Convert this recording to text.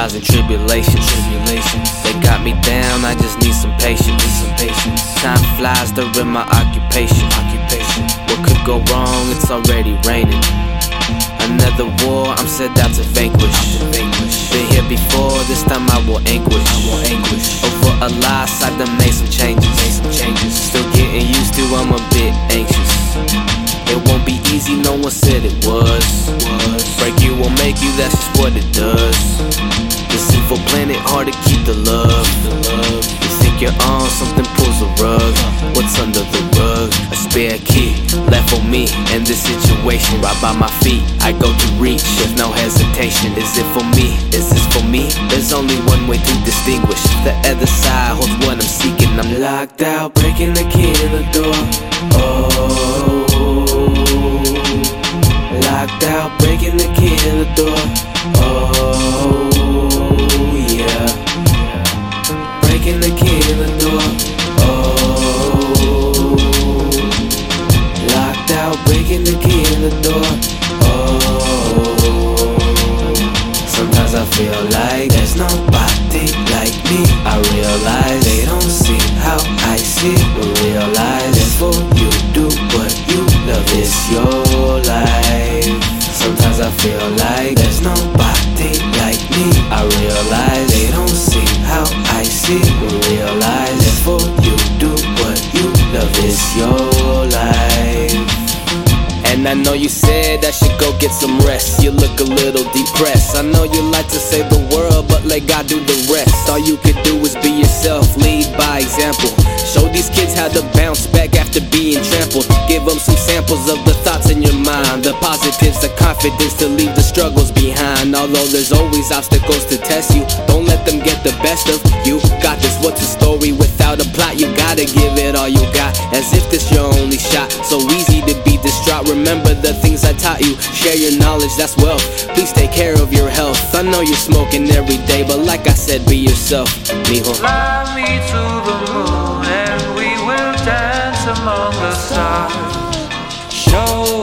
trials and tribulations. Tribulations. They got me down, I just need some patience. Some patience. Time flies, they're in my occupation. Occupation. What could go wrong? It's already raining. Another war, I'm set out to vanquish. Been here before, this time I will anguish. I will anguish. Over a loss, I done made some changes. Made some changes. Still getting used to, I'm a bit anxious. It won't be easy, no one said it was. Break you will make you, that's just what it does. Deceitful planet, hard to keep the love. You think you're on, something pulls a rug. What's under the rug? A spare key left for me in this situation. Right by my feet, I go to reach with no hesitation. Is it for me? Is this for me? There's only one way to distinguish. The other side holds what I'm seeking. I'm locked out, breaking the key in the door. Oh. Locked out, breaking the key in the door. Realize they don't see how I see. But realize therefore you do what you love. It's your life. Sometimes I feel like there's nobody like me. I realize they don't see how I see. But realize therefore you do what you love. It's your I know you said I should go get some rest. You look a little depressed. I know you like to save the world, but let God do the rest. All you could do is be yourself, lead by example. Show these kids how to bounce back after being trampled. Give them some samples of the thoughts in your mind. The positives, the confidence to leave the struggles behind. Although there's always obstacles to test you, don't let them get the best of you. Got this, what's a story without a plot? You gotta give it all you got, as if this Remember the things I taught you. Share your knowledge, that's wealth. Please take care of your health. I know you're smoking every day, but like I said, be yourself, mijo. Fly me to the moon and we will dance among the stars. Show